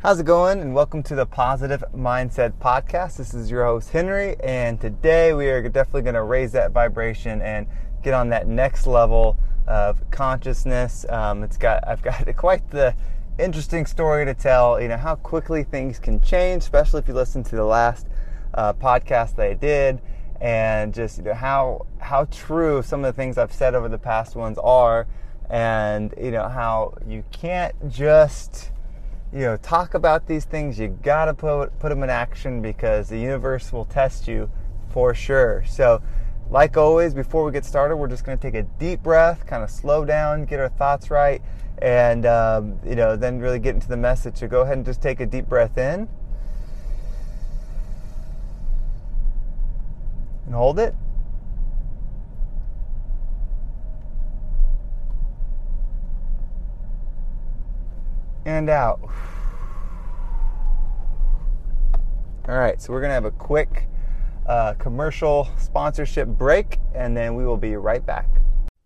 How's it going? And welcome to the Positive Mindset Podcast. This is your host, Henry, and today we are definitely going to raise that vibration and get on that next level of consciousness. Um, it's got I've got quite the interesting story to tell. You know how quickly things can change, especially if you listen to the last uh, podcast that I did, and just you know how how true some of the things I've said over the past ones are, and you know how you can't just you know, talk about these things. You gotta put put them in action because the universe will test you for sure. So, like always, before we get started, we're just gonna take a deep breath, kind of slow down, get our thoughts right, and um, you know, then really get into the message. So, go ahead and just take a deep breath in and hold it. And out. All right, so we're going to have a quick uh, commercial sponsorship break, and then we will be right back.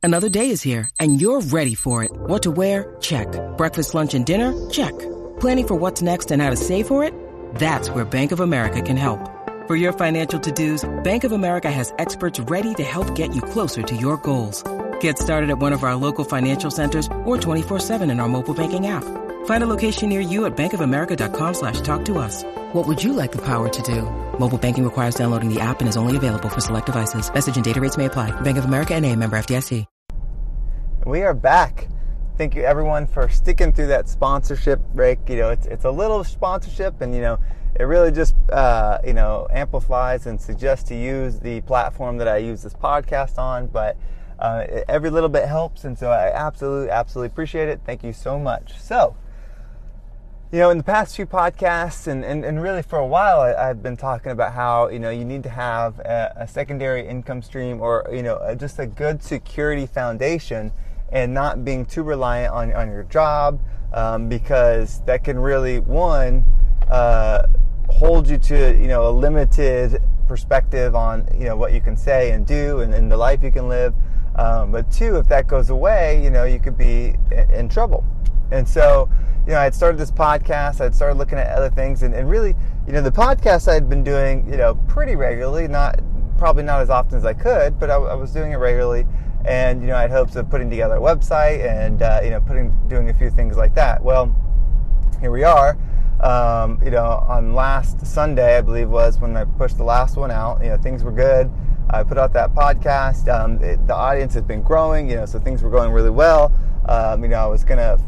Another day is here, and you're ready for it. What to wear? Check. Breakfast, lunch, and dinner? Check. Planning for what's next and how to save for it? That's where Bank of America can help. For your financial to-dos, Bank of America has experts ready to help get you closer to your goals. Get started at one of our local financial centers or 24-7 in our mobile banking app. Find a location near you at bankofamerica.com slash talk to us. What would you like the power to do? Mobile banking requires downloading the app and is only available for select devices. Message and data rates may apply. Bank of America and a member FDIC. We are back. Thank you everyone for sticking through that sponsorship break. You know, it's, it's a little sponsorship and, you know, it really just, uh, you know, amplifies and suggests to use the platform that I use this podcast on. But uh, every little bit helps. And so I absolutely, absolutely appreciate it. Thank you so much. So, you know, in the past few podcasts and, and, and really for a while, I, have been talking about how, you know, you need to have a, a, secondary income stream or, you know, just a good security foundation and not being too reliant on, on your job um, because that can really, one, uh, hold you to, you know, a limited perspective on, you know, what you can say and do and, and the life you can live. Um, but two, if that goes away, you know, you could be in, in trouble. And so, you know, I had started this podcast, I'd started looking at other things, and, and really, you know, the podcast I had been doing, you know, pretty regularly, not probably not as often as I could, but I, I was doing it regularly. And, you know, I had hopes of putting together a website and, uh, you know, putting, doing a few things like that. Well, here we are. Um, you know, on last Sunday, I believe was when I pushed the last one out. You know, things were good. I put out that podcast. Um, it, the audience has been growing. You know, so things were going really well. Um, you know, I was gonna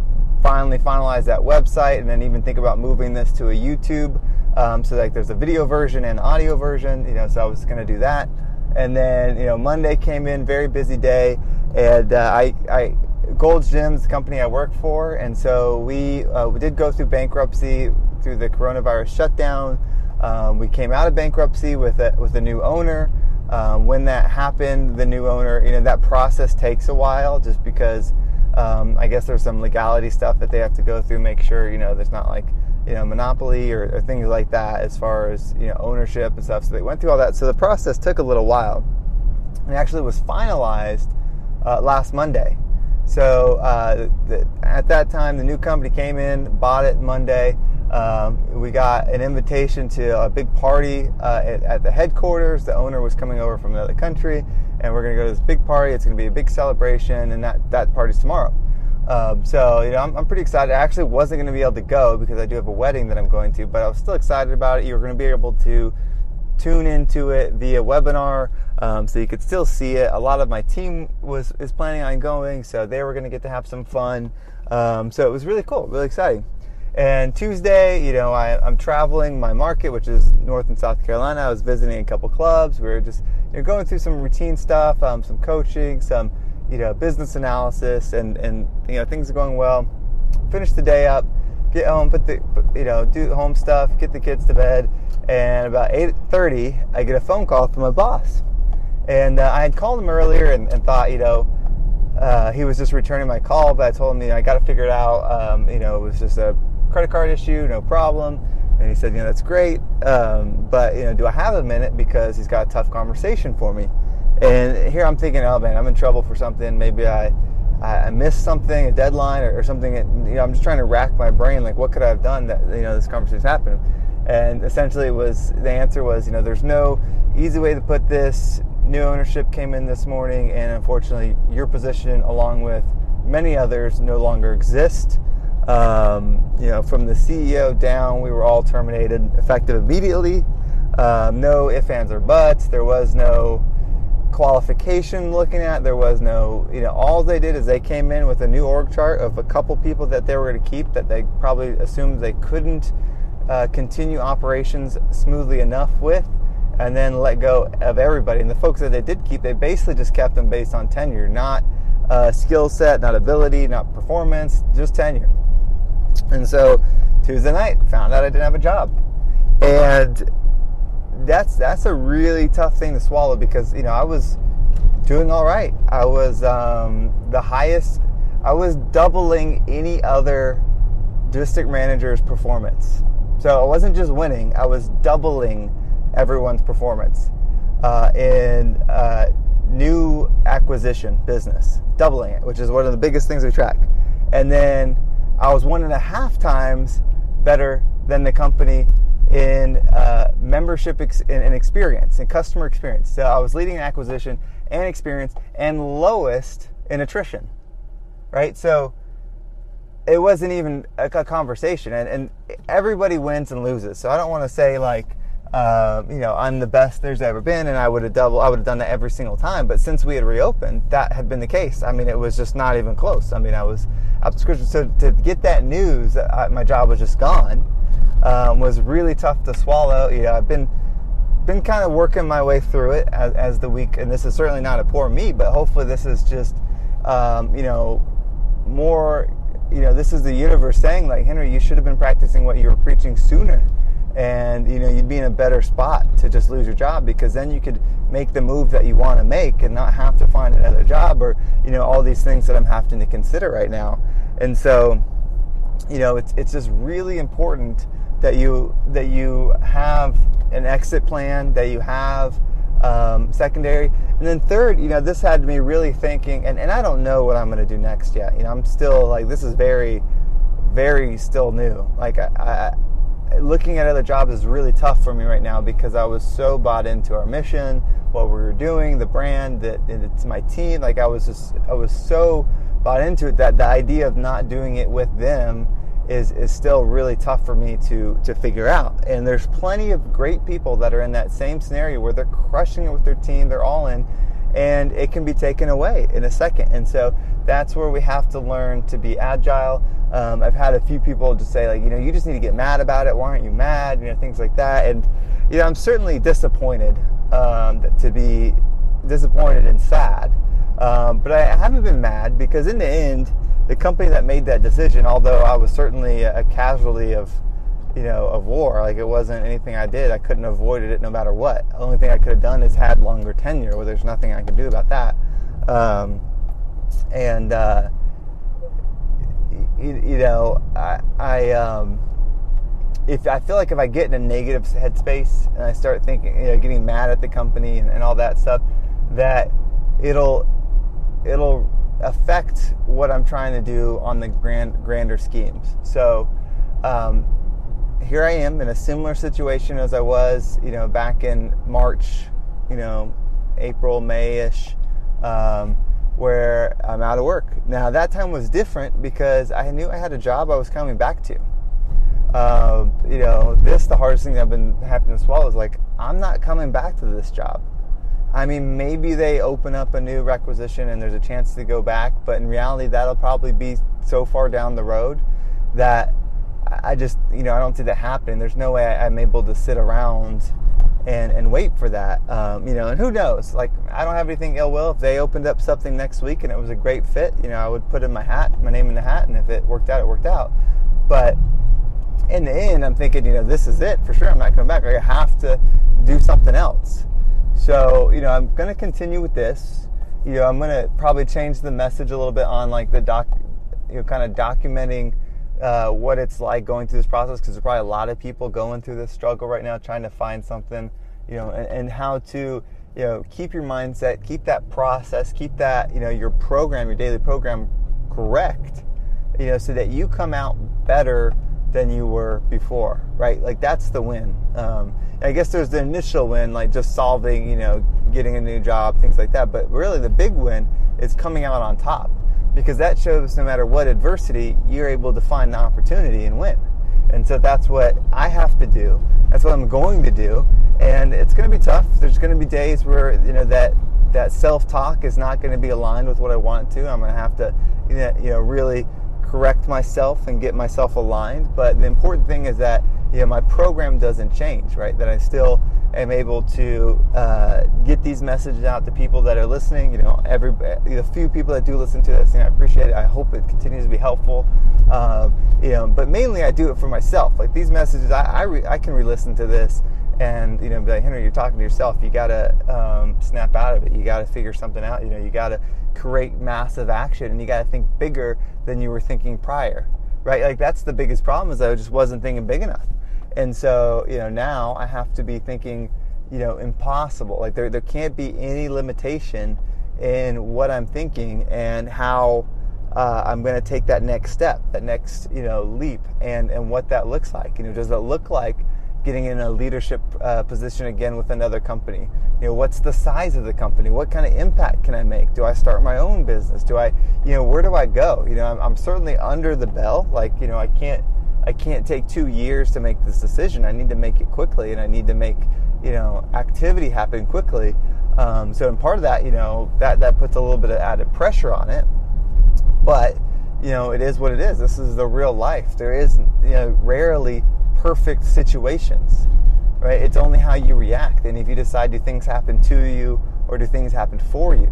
finally finalize that website and then even think about moving this to a YouTube. Um, so like there's a video version and audio version, you know, so I was going to do that. And then, you know, Monday came in, very busy day. And uh, I, I, Gold's Gym, the company I work for. And so we, uh, we did go through bankruptcy through the coronavirus shutdown. Um, we came out of bankruptcy with a, with a new owner. Um, when that happened, the new owner, you know, that process takes a while just because um, I guess there's some legality stuff that they have to go through, make sure you know there's not like you know monopoly or, or things like that as far as you know ownership and stuff. So they went through all that. So the process took a little while. It actually was finalized uh, last Monday. So uh, the, at that time, the new company came in, bought it Monday. Um, we got an invitation to a big party uh, at, at, the headquarters. The owner was coming over from another country, and we're going to go to this big party. It's going to be a big celebration, and that, that party's tomorrow. Um, so, you know, I'm, I'm, pretty excited. I actually wasn't going to be able to go because I do have a wedding that I'm going to, but I was still excited about it. You're going to be able to tune into it via webinar, um, so you could still see it. A lot of my team was is planning on going, so they were going to get to have some fun. Um, so it was really cool, really exciting. And Tuesday, you know, I, am traveling my market, which is North and South Carolina. I was visiting a couple clubs. We were just you know, going through some routine stuff, um, some coaching, some you know business analysis, and and you know things are going well. Finish the day up, get home, put the you know do home stuff, get the kids to bed, and about 8:30, I get a phone call from my boss, and uh, I had called him earlier and, and thought you know. Uh, he was just returning my call, but I told him, you know, I got to figure it out. Um, you know, it was just a credit card issue, no problem. And he said, you know, that's great, um, but you know, do I have a minute because he's got a tough conversation for me? And here I'm thinking, oh man, I'm in trouble for something. Maybe I, I, missed something, a deadline or, or something. You know, I'm just trying to rack my brain, like what could I have done that you know this conversation happened. And essentially, it was the answer was, you know, there's no easy way to put this. New ownership came in this morning, and unfortunately, your position, along with many others, no longer exist. Um, you know, from the CEO down, we were all terminated effective immediately. Um, no ifs, ands, or buts. There was no qualification looking at. There was no, you know, all they did is they came in with a new org chart of a couple people that they were going to keep that they probably assumed they couldn't uh, continue operations smoothly enough with, and then let go of everybody. And the folks that they did keep, they basically just kept them based on tenure, not uh, skill set, not ability, not performance, just tenure. And so Tuesday night, found out I didn't have a job, and that's that's a really tough thing to swallow because you know I was doing all right. I was um, the highest. I was doubling any other district manager's performance. So I wasn't just winning; I was doubling everyone's performance uh, in uh, new acquisition business, doubling it, which is one of the biggest things we track. And then I was one and a half times better than the company in uh, membership ex- and experience and customer experience. So I was leading in acquisition and experience and lowest in attrition, right? So it wasn't even a, a conversation, and, and, everybody wins and loses. So I don't want to say like, uh, you know, I'm the best there's ever been, and I would have double, I would have done that every single time. But since we had reopened, that had been the case. I mean, it was just not even close. I mean, I was up to So to get that news, I, my job was just gone um, was really tough to swallow. You know, I've been been kind of working my way through it as, as, the week, and this is certainly not a poor me, but hopefully this is just um, you know more. You know, this is the universe saying like Henry, you should have been practicing what you were preaching sooner, and you know you'd be in a better spot to just lose your job because then you could make the move that you want to make and not have to find another job or you know all these things that I'm having to consider right now, and so you know it's it's just really important that you that you have an exit plan, that you have um, secondary, and then third, you know, this had me really thinking, and, and I don't know what I'm going to do next yet. You know, I'm still like this is very, very still new. Like I, I, looking at other jobs is really tough for me right now because I was so bought into our mission, what we were doing, the brand, that it's my team. Like I was just I was so bought into it that the idea of not doing it with them is is still really tough for me to to figure out. And there's plenty of great people that are in that same scenario where they're crushing it with their team, they're all in, and it can be taken away in a second. And so that's where we have to learn to be agile. Um, I've had a few people just say like, you know, you just need to get mad about it. Why aren't you mad? You know, things like that. And you know, I'm certainly disappointed um, to be disappointed and sad. Um, but I haven't been mad because in the end the company that made that decision, although I was certainly a casualty of, you know, of war, like it wasn't anything I did. I couldn't have avoided it no matter what. The only thing I could have done is had longer tenure. Well, there's nothing I could do about that. Um, and uh, you, you, know, I, I um, if I feel like if I get in a negative headspace and I start thinking, you know, getting mad at the company and, and all that stuff, that it'll it'll affect what I'm trying to do on the grand grander schemes. So um, here I am in a similar situation as I was, you know, back in March, you know, April, Mayish, um, where I'm out of work. Now that time was different because I knew I had a job I was coming back to. Uh, you know, this the hardest thing I've been having to swallow is like I'm not coming back to this job. I mean, maybe they open up a new requisition and there's a chance to go back, but in reality, that'll probably be so far down the road that I just, you know, I don't see that happening. There's no way I'm able to sit around and, and wait for that. Um, you know, and who knows? Like, I don't have anything ill will. If they opened up something next week and it was a great fit, you know, I would put in my hat, my name in the hat, and if it worked out, it worked out. But in the end, I'm thinking, you know, this is it for sure. I'm not coming back. I have to do something else. So, you know, I'm going to continue with this. You know, I'm going to probably change the message a little bit on like the doc, you know, kind of documenting uh, what it's like going through this process because there's probably a lot of people going through this struggle right now, trying to find something, you know, and, and how to you know, keep your mindset, keep that process, keep that, you know, your program, your daily program correct, you know, so that you come out better than you were before, right? Like that's the win. Um, I guess there's the initial win, like just solving, you know, getting a new job, things like that. But really, the big win is coming out on top because that shows no matter what adversity, you're able to find the opportunity and win. And so that's what I have to do. That's what I'm going to do. And it's going to be tough. There's going to be days where you know that that self-talk is not going to be aligned with what I want to. I'm going to have to, you know, really correct myself and get myself aligned. But the important thing is that you know my program doesn't change, right? That I still am able to uh, get these messages out to people that are listening. You know, every the few people that do listen to this, and I appreciate it. I hope it continues to be helpful. Um, you know, but mainly I do it for myself. Like these messages, I I, re- I can re-listen to this and you know, be like Henry, you're talking to yourself. You got to um, snap out of it. You got to figure something out. You know, you got to create massive action, and you got to think bigger than you were thinking prior, right? Like that's the biggest problem is I just wasn't thinking big enough, and so you know now I have to be thinking, you know, impossible. Like there there can't be any limitation in what I'm thinking and how. Uh, I'm going to take that next step, that next you know leap, and and what that looks like. You know, does it look like getting in a leadership uh, position again with another company? You know, what's the size of the company? What kind of impact can I make? Do I start my own business? Do I, you know, where do I go? You know, I'm, I'm certainly under the bell. Like, you know, I can't, I can't take two years to make this decision. I need to make it quickly, and I need to make, you know, activity happen quickly. Um, so, in part of that, you know, that that puts a little bit of added pressure on it. But you know, it is what it is. This is the real life. There is, you know, rarely perfect situations, right? It's only how you react. And if you decide do things happen to you or do things happen for you.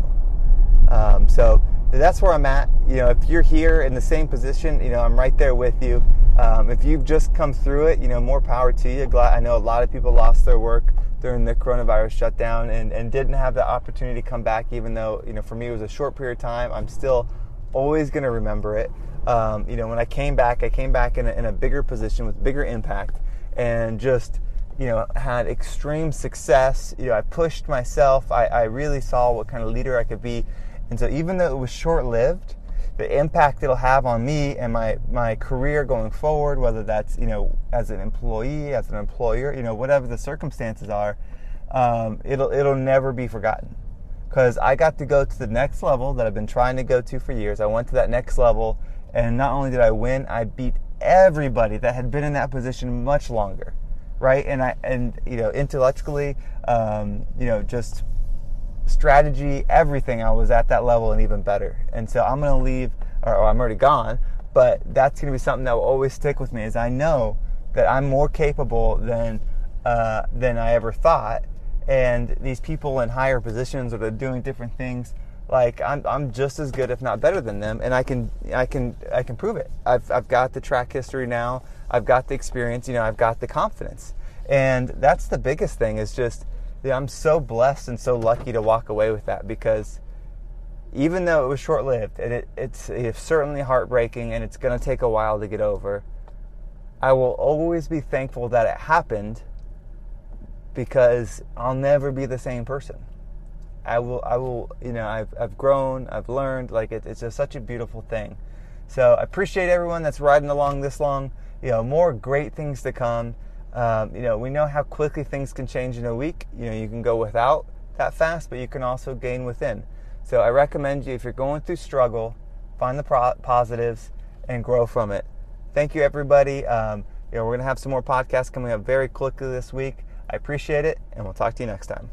Um, so that's where I'm at. You know, if you're here in the same position, you know, I'm right there with you. Um, if you've just come through it, you know, more power to you. Glad I know a lot of people lost their work during the coronavirus shutdown and, and didn't have the opportunity to come back, even though, you know, for me it was a short period of time. I'm still always going to remember it. Um, you know, when I came back, I came back in a, in a bigger position with bigger impact and just, you know, had extreme success. You know, I pushed myself. I, I really saw what kind of leader I could be. And so even though it was short lived, the impact it'll have on me and my, my career going forward, whether that's, you know, as an employee, as an employer, you know, whatever the circumstances are, um, it'll, it'll never be forgotten because I got to go to the next level that I've been trying to go to for years. I went to that next level and not only did I win, I beat everybody that had been in that position much longer, right? And I and you know intellectually, um, you know just strategy, everything. I was at that level and even better. And so I'm gonna leave, or, or I'm already gone. But that's gonna be something that will always stick with me. Is I know that I'm more capable than uh, than I ever thought. And these people in higher positions that are doing different things like I'm, I'm just as good if not better than them and I can I can I can prove it I've, I've got the track history now I've got the experience you know I've got the confidence and that's the biggest thing is just I'm so blessed and so lucky to walk away with that because even though it was short lived and it, it's, it's certainly heartbreaking and it's going to take a while to get over I will always be thankful that it happened because I'll never be the same person I will, I will, you know, I've, I've grown, I've learned. Like it, it's just such a beautiful thing. So I appreciate everyone that's riding along this long. You know, more great things to come. Um, you know, we know how quickly things can change in a week. You know, you can go without that fast, but you can also gain within. So I recommend you if you're going through struggle, find the pro- positives and grow from it. Thank you, everybody. Um, you know, we're gonna have some more podcasts coming up very quickly this week. I appreciate it, and we'll talk to you next time.